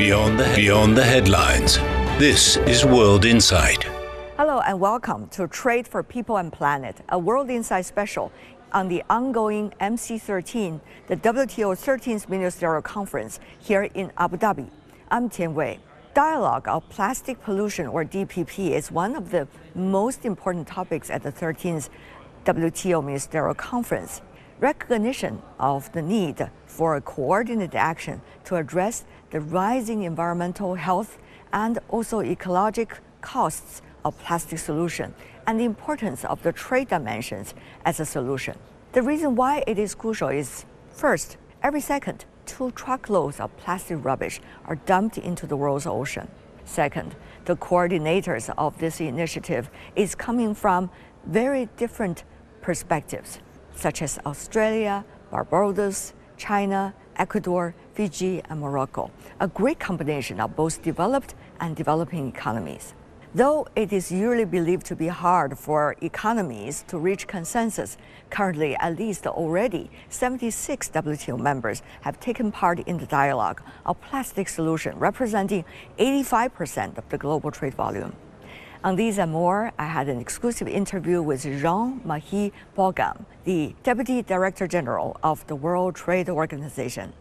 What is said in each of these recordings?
Beyond the, beyond the headlines. This is World Insight. Hello and welcome to Trade for People and Planet, a World Insight special on the ongoing MC13, the WTO 13th Ministerial Conference here in Abu Dhabi. I'm Tian Wei. Dialogue of plastic pollution, or DPP, is one of the most important topics at the 13th WTO Ministerial Conference. Recognition of the need for a coordinated action to address the rising environmental health and also ecologic costs of plastic pollution and the importance of the trade dimensions as a solution. The reason why it is crucial is first, every second, two truckloads of plastic rubbish are dumped into the world's ocean. Second, the coordinators of this initiative is coming from very different perspectives, such as Australia, Barbados, China, Ecuador, Fiji, and Morocco, a great combination of both developed and developing economies. Though it is usually believed to be hard for economies to reach consensus, currently at least already 76 WTO members have taken part in the dialogue of plastic pollution, representing 85% of the global trade volume. On these and more, I had an exclusive interview with Jean-Marie Paugam, the Deputy Director General of the World Trade Organization.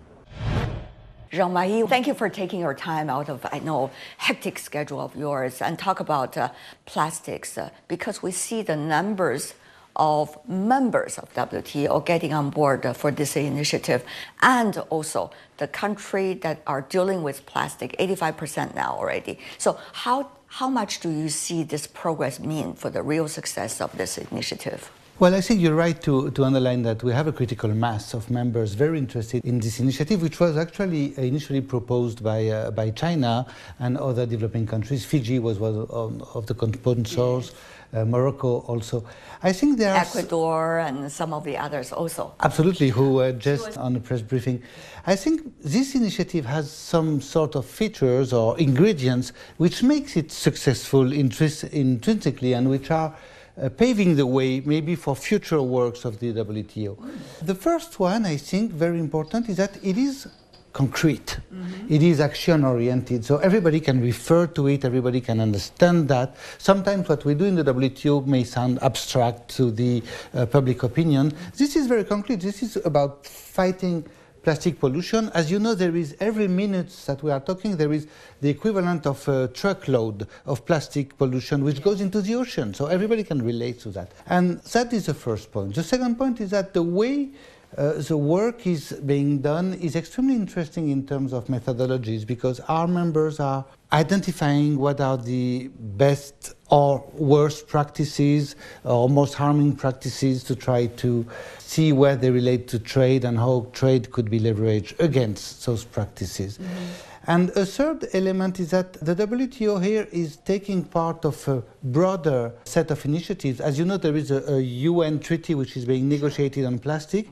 Jean-Marie, thank you for taking your time out of, I know, hectic schedule of yours and talk about uh, plastics uh, because we see the numbers of members of WTO getting on board uh, for this initiative and also the country that are dealing with plastic, 85% now already. So how, how much do you see this progress mean for the real success of this initiative? Well, I think you're right to, to underline that we have a critical mass of members very interested in this initiative, which was actually initially proposed by, uh, by China and other developing countries. Fiji was one of, of the sponsors, uh, Morocco also. I think there are Ecuador and some of the others also. Absolutely, who were just on the press briefing. I think this initiative has some sort of features or ingredients which makes it successful intrinsically and which are uh, paving the way maybe for future works of the WTO. The first one, I think, very important, is that it is concrete. Mm -hmm. It is action oriented. So everybody can refer to it, everybody can understand that. Sometimes what we do in the WTO may sound abstract to the uh, public opinion. This is very concrete. This is about fighting plastic pollution. As you know, there is every minute that we are talking, there is the equivalent of a truckload of plastic pollution which goes into the ocean. So everybody can relate to that. And that is the first point. The second point is that the way uh, the work is being done is extremely interesting in terms of methodologies because our members are identifying what are the best or worst practices or most harming practices to try to see where they relate to trade and how trade could be leveraged against those practices. Mm -hmm. And a third element is that the WTO here is taking part of a broader set of initiatives. As you know, there is a, a UN treaty which is being negotiated on plastic,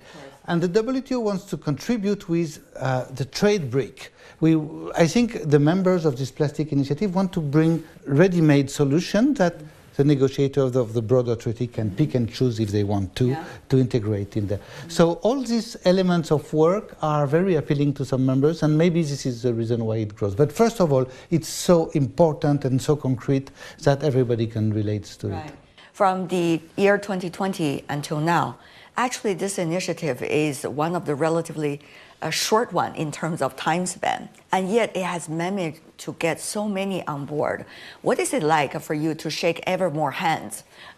and the WTO wants to contribute with uh, the trade brick. We, I think the members of this plastic initiative want to bring ready-made solutions that the negotiators of the broader treaty can pick and choose if they want to, yeah. to integrate in there. So all these elements of work are very appealing to some members, and maybe this is the reason why it grows. But first of all, it's so important and so concrete that everybody can relate to right. it. From the year 2020 until now, actually this initiative is one of the relatively a short one in terms of time span, and yet it has managed to get so many on board. What is it like for you to shake ever more hands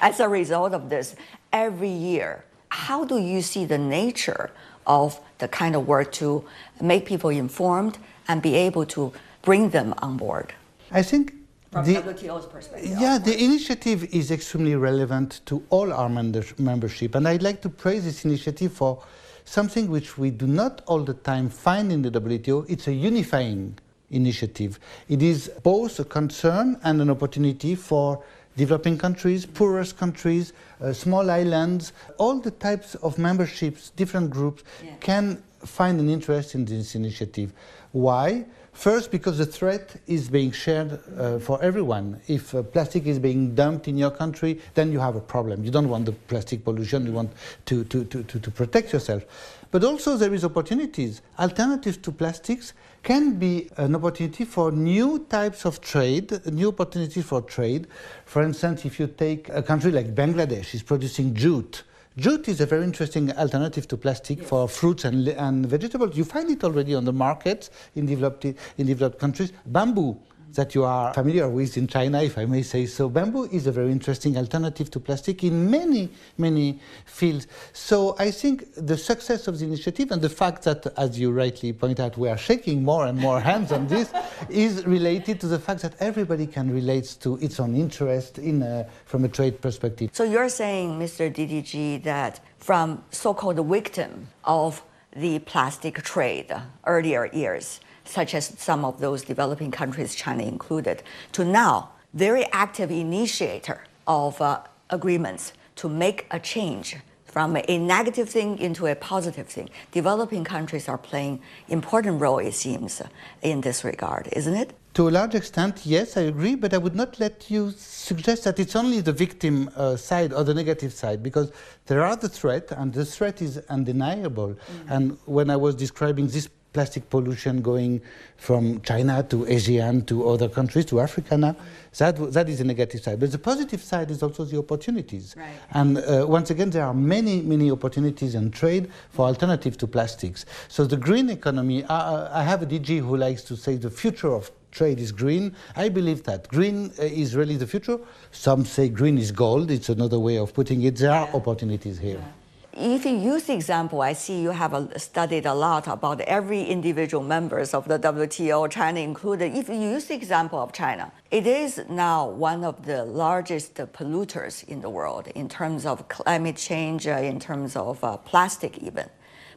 as a result of this every year? How do you see the nature of the kind of work to make people informed and be able to bring them on board? I think from the, WTO's perspective. Yeah, the initiative is extremely relevant to all our membership, and I'd like to praise this initiative for something which we do not all the time find in the WTO. It's a unifying initiative. It is both a concern and an opportunity for developing countries, poorest countries, uh, small islands, all the types of memberships, different groups yeah. can find an interest in this initiative. Why? First, because the threat is being shared uh, for everyone. If uh, plastic is being dumped in your country, then you have a problem. You don't want the plastic pollution, you want to, to, to, to, to protect yourself. But also there is opportunities. Alternatives to plastics can be an opportunity for new types of trade, new opportunities for trade. For instance, if you take a country like Bangladesh, is producing jute. Jute is a very interesting alternative to plastic yes. for fruits and, and vegetables. You find it already on the market in developed, in developed countries. Bamboo that you are familiar with in China, if I may say so. Bamboo is a very interesting alternative to plastic in many, many fields. So I think the success of the initiative and the fact that, as you rightly point out, we are shaking more and more hands on this is related to the fact that everybody can relate to its own interest in a, from a trade perspective. So you're saying, Mr. DDG, that from so-called victim of the plastic trade earlier years, such as some of those developing countries, China included, to now very active initiator of uh, agreements to make a change from a negative thing into a positive thing. Developing countries are playing important role, it seems, in this regard, isn't it? To a large extent, yes, I agree, but I would not let you suggest that it's only the victim uh, side or the negative side, because there are the threat, and the threat is undeniable. Mm-hmm. And when I was describing this plastic pollution going from China to ASEAN to other countries to Africa now. That, that is the negative side. But the positive side is also the opportunities. Right. And uh, once again, there are many, many opportunities in trade for alternative to plastics. So the green economy, I, I have a DG who likes to say the future of trade is green. I believe that green uh, is really the future. Some say green is gold. It's another way of putting it. There are opportunities here. Yeah if you use the example, I see you have a, studied a lot about every individual members of the WTO, China included. If you use the example of China, it is now one of the largest polluters in the world in terms of climate change, uh, in terms of uh, plastic even.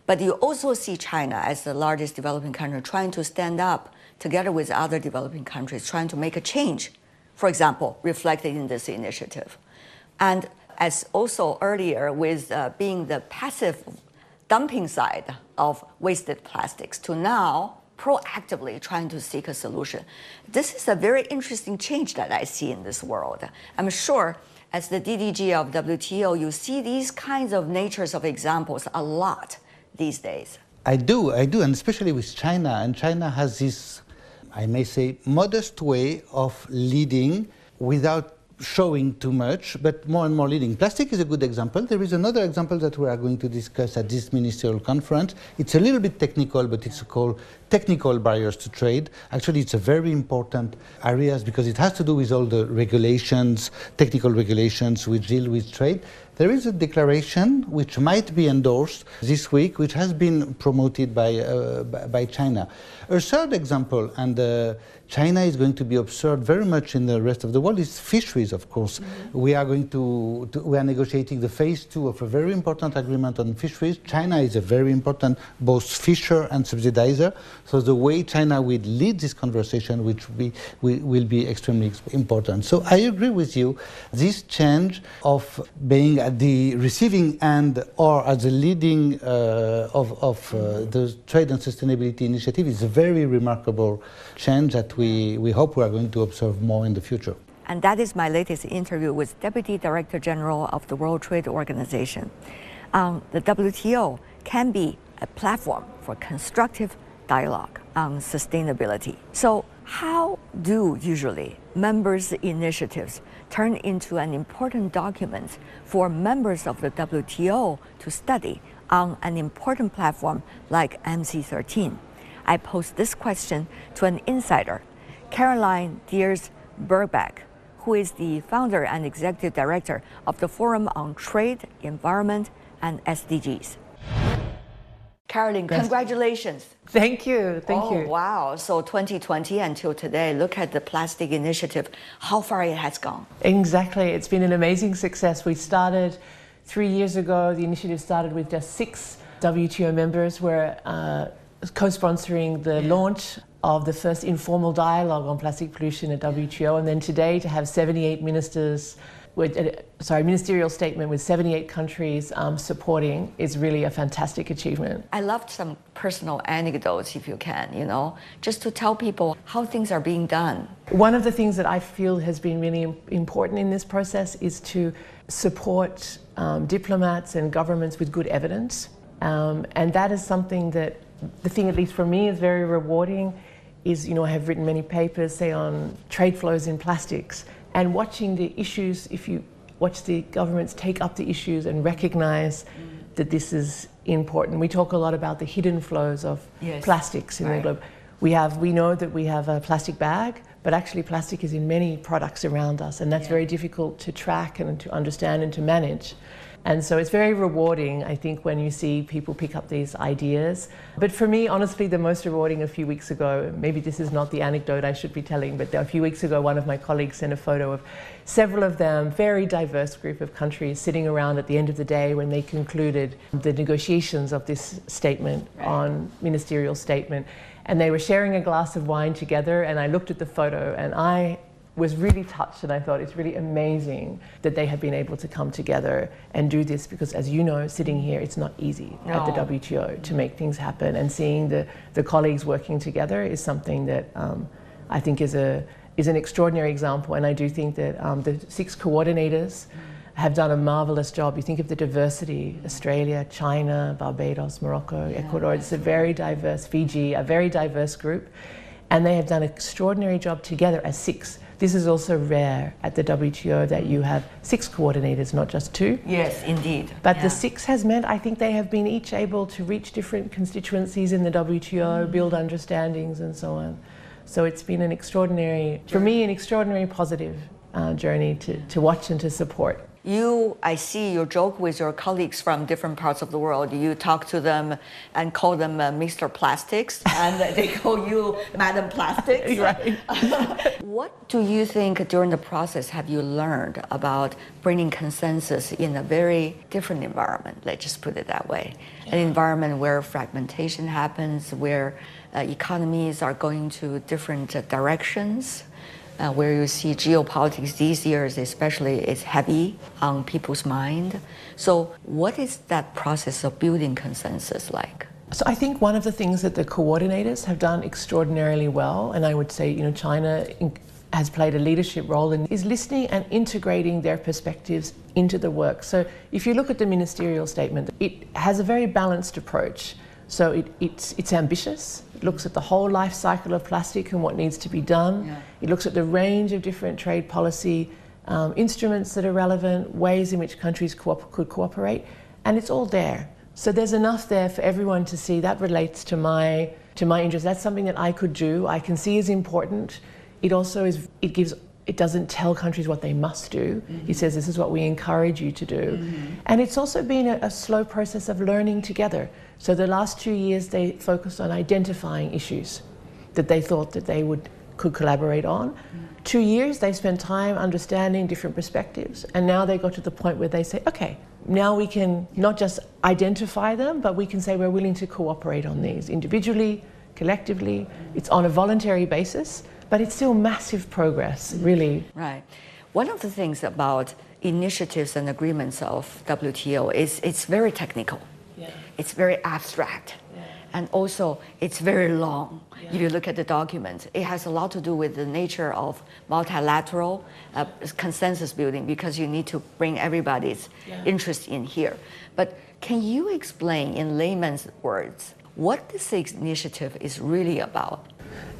But you also see China as the largest developing country trying to stand up together with other developing countries, trying to make a change, for example, reflected in this initiative. And as also earlier with uh, being the passive dumping side of wasted plastics to now proactively trying to seek a solution. This is a very interesting change that I see in this world. I'm sure as the DDG of WTO, you see these kinds of natures of examples a lot these days. I do, I do, and especially with China. And China has this, I may say, modest way of leading without showing too much, but more and more leading. Plastic is a good example. There is another example that we are going to discuss at this ministerial conference. It's a little bit technical, but it's called technical barriers to trade. Actually, it's a very important area because it has to do with all the regulations, technical regulations which deal with trade. There is a declaration which might be endorsed this week, which has been promoted by, uh, by China. A third example, and uh, China is going to be observed very much in the rest of the world, It's fisheries, of course. Mm-hmm. We are going to, to, we are negotiating the phase two of a very important agreement on fisheries. China is a very important both fisher and subsidizer. So the way China will lead this conversation, which we, we, will be extremely important. So I agree with you. This change of being at the receiving end or at the leading uh, of, of uh, the trade and sustainability initiative is a very remarkable change that we, we hope we are going to observe more in the future. And that is my latest interview with Deputy Director General of the World Trade Organization. Um, the WTO can be a platform for constructive dialogue on sustainability. So, how do usually members' initiatives turn into an important document for members of the WTO to study on an important platform like MC13? I posed this question to an insider, Carolyn Deere Birkbeck, who is the founder and executive director of the Forum on Trade, Environment, and SDGs. Caroline, congratulations. Thank you. Thank you. oh, you. Wow. So 2020 until today, look at the plastic initiative, how far it has gone. Exactly. It's been an amazing success. We started three years ago, the initiative started with just six WTO members. We're uh, co-sponsoring the launch of the first informal dialogue on plastic pollution at WTO, and then today to have 78 ministers, with, uh, sorry, ministerial statement with 78 countries um, supporting is really a fantastic achievement. I loved some personal anecdotes, if you can, you know, just to tell people how things are being done. One of the things that I feel has been really important in this process is to support um, diplomats and governments with good evidence. Um, and that is something that the thing, at least for me, is very rewarding is, you know, I have written many papers, say, on trade flows in plastics, and watching the issues, if you watch the governments take up the issues and recognize mm. that this is important. We talk a lot about the hidden flows of yes. plastics in right. the globe. We have, we know that we have a plastic bag, but actually plastic is in many products around us, and that's yeah. very difficult to track and to understand and to manage. And so it's very rewarding, I think, when you see people pick up these ideas. But for me, honestly, the most rewarding a few weeks ago, maybe this is not the anecdote I should be telling, but a few weeks ago, one of my colleagues sent a photo of several of them, very diverse group of countries, sitting around at the end of the day when they concluded the negotiations of this statement right. on ministerial statement. And they were sharing a glass of wine together, and I looked at the photo and I was really touched and I thought it's really amazing that they have been able to come together and do this because as you know sitting here it's not easy no. at the WTO to make things happen and seeing the, the colleagues working together is something that um, I think is a is an extraordinary example and I do think that um, the six coordinators have done a marvelous job. You think of the diversity Australia, China, Barbados, Morocco, yeah, Ecuador. It's a very diverse, Fiji, a very diverse group. And they have done an extraordinary job together as six this is also rare at the WTO that you have six coordinators, not just two. Yes, indeed. But yeah. the six has meant I think they have been each able to reach different constituencies in the WTO, mm. build understandings, and so on. So it's been an extraordinary, for me, an extraordinary positive uh, journey to, to watch and to support you i see you joke with your colleagues from different parts of the world. You talk to them and call them uh, mr plastics and they call you madam plastics. Right. What do you think during the process have you learned about bringing consensus in a very different environment? Let's just put it that way. An environment where fragmentation happens where uh, economies are going to different uh, directions uh, where you see geopolitics these years, especially, is heavy on people's mind. So, what is that process of building consensus like? So I think one of the things that the coordinators have done extraordinarily well, and I would say, you know, China has played a leadership role in is listening and integrating their perspectives into the work. So if you look at the ministerial statement, it has a very balanced approach. So it, it's, it's ambitious, it looks at the whole life cycle of plastic and what needs to be done. Yeah. It looks at the range of different trade policy um, instruments that are relevant, ways in which countries co- could cooperate, and it's all there. So there's enough there for everyone to see that relates to my to my interest. That's something that I could do. I can see is important. It also is. It gives. It doesn't tell countries what they must do. Mm-hmm. He says this is what we encourage you to do, mm-hmm. and it's also been a, a slow process of learning together. So the last two years they focused on identifying issues that they thought that they would could collaborate on. Mm. Two years they spent time understanding different perspectives, and now they got to the point where they say, okay, now we can not just identify them, but we can say we're willing to cooperate on these individually, collectively. It's on a voluntary basis, but it's still massive progress, really. Right. One of the things about initiatives and agreements of WTO is it's very technical. Yeah. It's very abstract. Yeah. And also, it's very long. Yeah. If you look at the document, it has a lot to do with the nature of multilateral uh, consensus building because you need to bring everybody's interest in here. But can you explain in layman's words what this initiative is really about?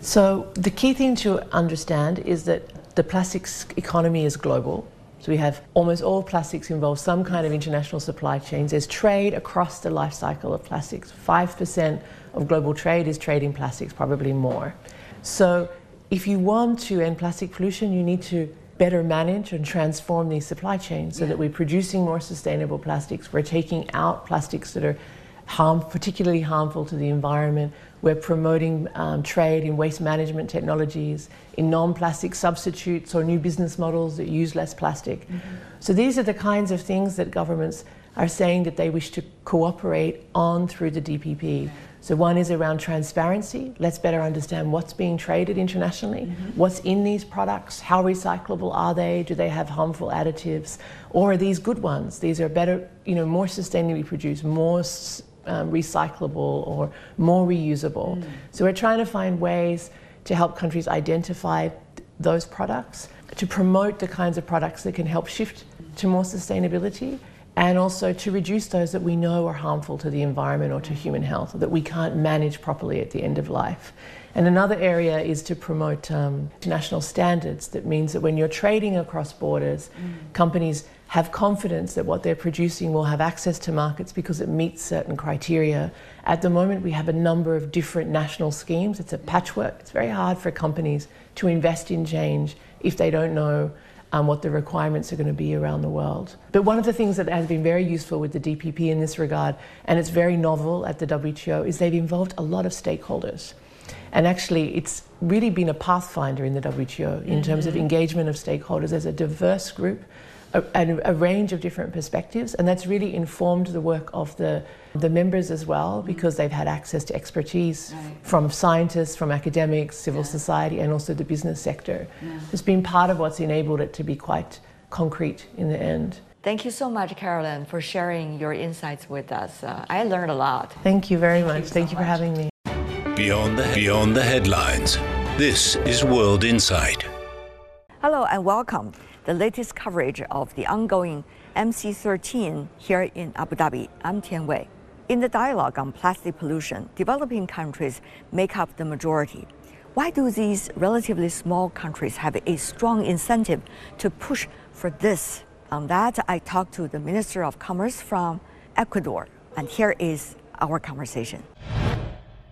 So, the key thing to understand is that the plastics economy is global. So we have almost all plastics involve some kind of international supply chains. There's trade across the life cycle of plastics. 5% of global trade is trade in plastics, probably more. So if you want to end plastic pollution, you need to better manage and transform these supply chains so yeah. that we're producing more sustainable plastics. We're taking out plastics that are harm, particularly harmful to the environment. We're promoting um, trade in waste management technologies, in non plastic substitutes or new business models that use less plastic. Mm-hmm. So, these are the kinds of things that governments are saying that they wish to cooperate on through the DPP. So, one is around transparency. Let's better understand what's being traded internationally, mm-hmm. what's in these products, how recyclable are they, do they have harmful additives, or are these good ones? These are better, you know, more sustainably produced, more um, recyclable or more reusable. Mm. So we're trying to find ways to help countries identify those products, to promote the kinds of products that can help shift to more sustainability, and also to reduce those that we know are harmful to the environment or to human health, or that we can't manage properly at the end of life. And another area is to promote um, international standards. That means that when you're trading across borders, mm. companies have confidence that what they're producing will have access to markets because it meets certain criteria. At the moment, we have a number of different national schemes. It's a patchwork. It's very hard for companies to invest in change if they don't know um, what the requirements are going to be around the world. But one of the things that has been very useful with the DPP in this regard, and it's very novel at the WTO, is they've involved a lot of stakeholders. And actually, it's really been a pathfinder in the WTO in mm-hmm. terms of engagement of stakeholders. There's a diverse group a, a, range of different perspectives, and that's really informed the work of the, the members as well because they've had access to expertise right. from scientists, from academics, civil yeah. society, and also the business sector. Yeah. It's been part of what's enabled it to be quite concrete in the end. Thank you so much, Carolyn, for sharing your insights with us. Uh, I learned a lot. Thank you very much. Thank you, so Thank you for having me. Beyond the, beyond the headlines, this is World Insight. Hello and welcome the latest coverage of the ongoing MC13 here in Abu Dhabi. I'm Tian Wei. In the dialogue on plastic pollution, developing countries make up the majority. Why do these relatively small countries have a strong incentive to push for this? On that, I talked to the Minister of Commerce from Ecuador, and here is our conversation.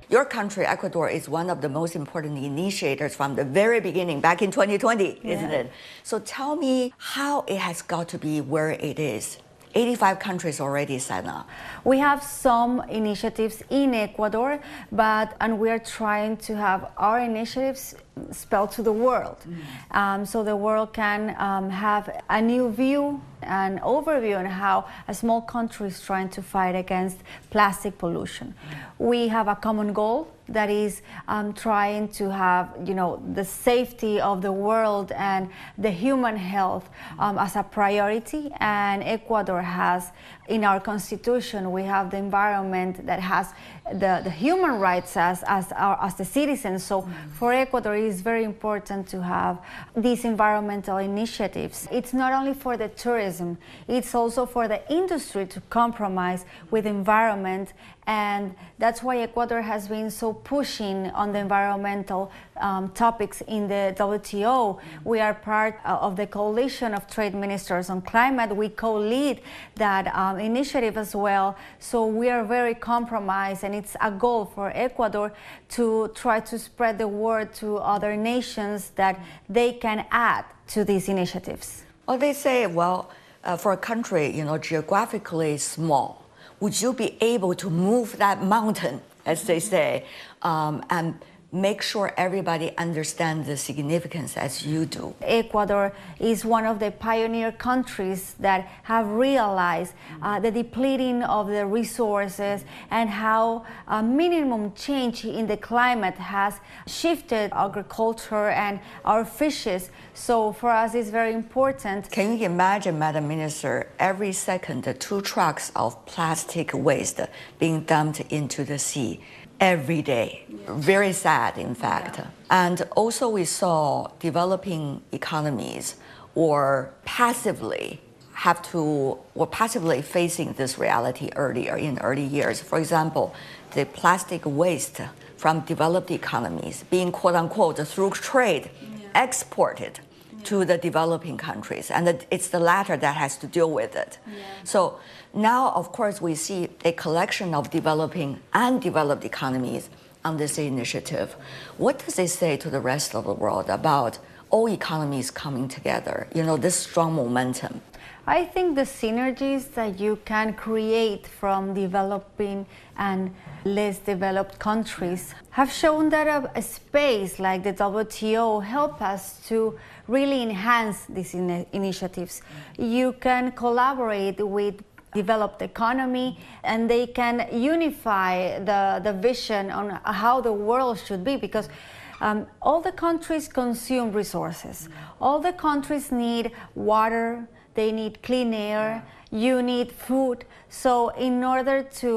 Your country, Ecuador, is one of the most important initiators from the very beginning, back in 2020, yeah. isn't it? So tell me how it has got to be where it is. 85 countries already signed up. We have some initiatives in Ecuador, but and we are trying to have our initiatives spelled to the world, mm. um, so the world can um, have a new view an overview on how a small country is trying to fight against plastic pollution. We have a common goal that is um, trying to have you know the safety of the world and the human health um, as a priority. And Ecuador has in our constitution we have the environment that has the, the human rights as, as, our, as the citizens so for Ecuador it is very important to have these environmental initiatives it's not only for the tourism tourism. It's also for the industry to compromise with environment and that's why Ecuador has been so pushing on the environmental um, topics in the WTO. We are part uh, of the coalition of trade ministers on climate. We co-lead that um, initiative as well. So we are very compromised, and it's a goal for Ecuador to try to spread the word to other nations that they can add to these initiatives. Well, they say, well, uh, for a country, you know, geographically small, would you be able to move that mountain, as they say, um, and make sure everybody understands the significance as you do. Ecuador is one of the pioneer countries that have realized uh, the depleting of the resources and how a minimum change in the climate has shifted agriculture and our fishes. So for us, it's very important. Can you imagine, Madam Minister, every second two trucks of plastic waste being dumped into the sea? Every day. Very sad, in fact. Yeah. And also, we saw developing economies or passively have to were passively facing this reality earlier in early years. For example, the plastic waste from developed economies being quote unquote through trade yeah. exported yeah. to the developing countries, and it's the latter that has to deal with it. So now, of course, we see a collection of developing and developed economies on this initiative. What does it say to the rest of the world about all economies coming together? You know, this strong momentum. I think the synergies that you can create from developing and less developed countries have shown that a, a space like the WTO help us to really enhance these in initiatives. You can collaborate with developed economy and they can unify the, the vision on how the world should be because um, all the countries consume resources. All the countries need water, they need clean air, you need food. So, in order to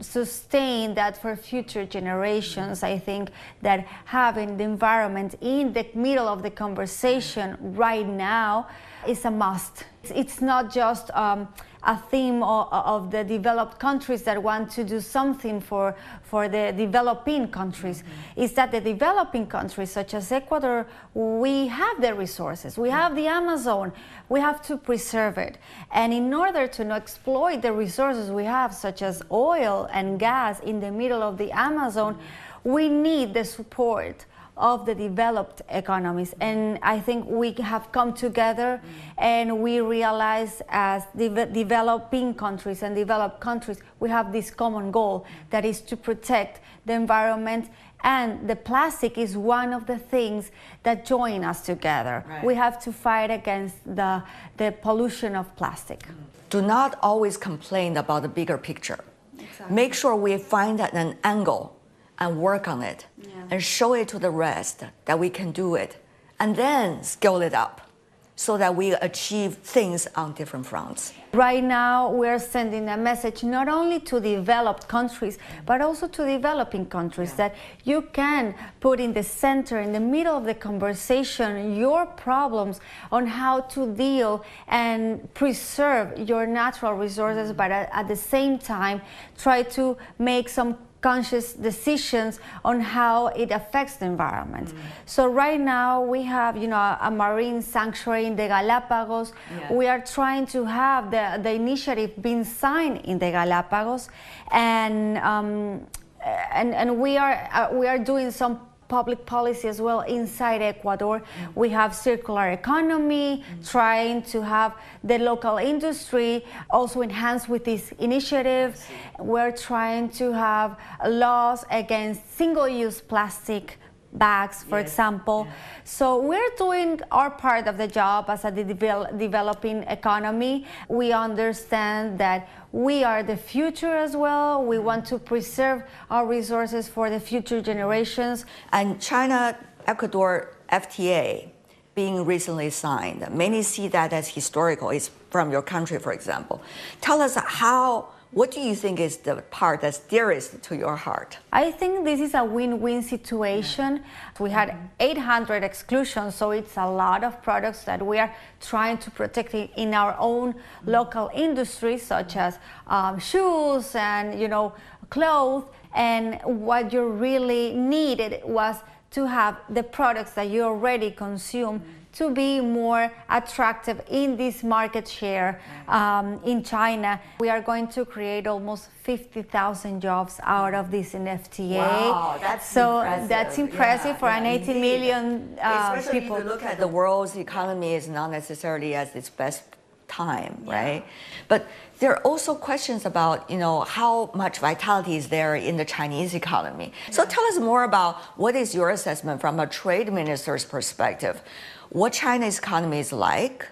sustain that for future generations, I think that having the environment in the middle of the conversation right now is a must. It's not just um, a theme of, of, the developed countries that want to do something for, for the developing countries mm-hmm. is that the developing countries, such as Ecuador, we have the resources, we have the Amazon, we have to preserve it. And in order to not exploit the resources we have, such as oil and gas in the middle of the Amazon, mm-hmm. we need the support of the developed economies. And I think we have come together and we realize as de- developing countries and developed countries, we have this common goal that is to protect the environment. And the plastic is one of the things that join us together. Right. We have to fight against the, the pollution of plastic. Do not always complain about the bigger picture. Exactly. Make sure we find an angle and work on it yeah. and show it to the rest that we can do it and then scale it up so that we achieve things on different fronts. Right now, we're sending a message not only to developed countries, but also to developing countries yeah. that you can put in the center, in the middle of the conversation, your problems on how to deal and preserve your natural resources, but at, at the same time, try to make some conscious decisions on how it affects the environment. Mm. So right now we have, you know, a marine sanctuary in the Galapagos. Yeah. We are trying to have the, the initiative being signed in the Galapagos, and um, and and we are uh, we are doing some public policy as well inside Ecuador. We have circular economy, trying to have the local industry also enhanced with this initiative. We're trying to have laws against single use plastic bags, for yes. example. Yeah. So we're doing our part of the job as a de- developing economy. We understand that we are the future as well. We mm-hmm. want to preserve our resources for the future generations. And China Ecuador FTA being recently signed, many see that as historical. It's from your country, for example. Tell us how what do you think is the part that's dearest to your heart? I think this is a win win situation. We had 800 exclusions, so it's a lot of products that we are trying to protect in our own local industries, such as um, shoes and you know clothes. And what you really needed was to have the products that you already consume to be more attractive in this market share um, in China. We are going to create almost 50,000 jobs out of this in FTA. Wow, that's so impressive. that's impressive yeah, for yeah, an 80 indeed. million uh, Especially people. if you look at the world's economy is not necessarily at its best time, yeah. right? But there are also questions about, you know, how much vitality is there in the Chinese economy. So tell us more about what is your assessment from a trade minister's perspective what China's economy is like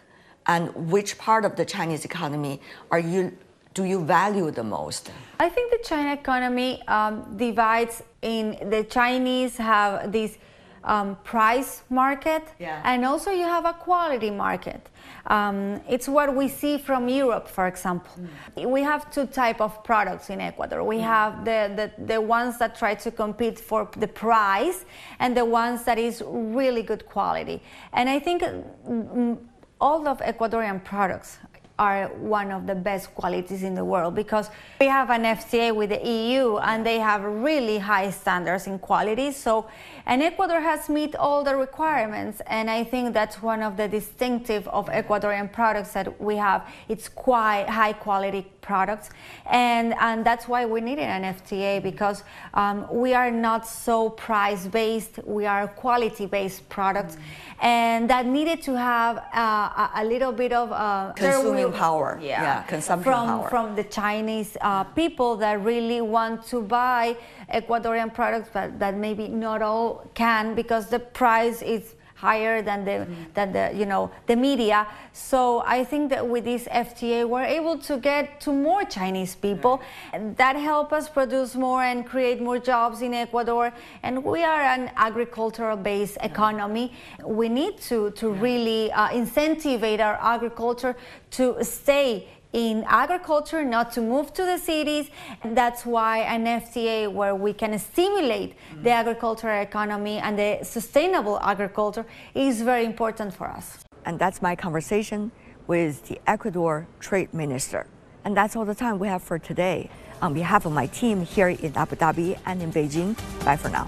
and which part of the Chinese economy are you do you value the most? I think the China economy um, divides in the Chinese have this um, price market yeah. and also you have a quality market. Um, it's what we see from Europe, for example. Mm. We have two type of products in Ecuador. We mm. have the, the, the ones that try to compete for the price and the ones that is really good quality. And I think mm, all of Ecuadorian products are one of the best qualities in the world because we have an FTA with the EU and they have really high standards in quality. So, and Ecuador has met all the requirements, and I think that's one of the distinctive of Ecuadorian products that we have. It's quite high quality products, and and that's why we needed an FTA because um, we are not so price based. We are quality based products. Mm-hmm and that needed to have uh, a, little bit of uh, consuming power. Yeah, yeah consumption from, power. From the Chinese uh, people that really want to buy Ecuadorian products, but that maybe not all can because the price is higher than the mm-hmm. than the you know the media. So I think that with this FTA, we're able to get to more Chinese people. Right. That help us produce more and create more jobs in Ecuador. And we are an agricultural-based economy. We need to to really uh, incentivize our agriculture to stay in agriculture, not to move to the cities. And that's why an FTA where we can stimulate mm-hmm. the agricultural economy and the sustainable agriculture is very important for us. And that's my conversation with the Ecuador Trade Minister. And that's all the time we have for today. On behalf of my team here in Abu Dhabi and in Beijing, bye for now.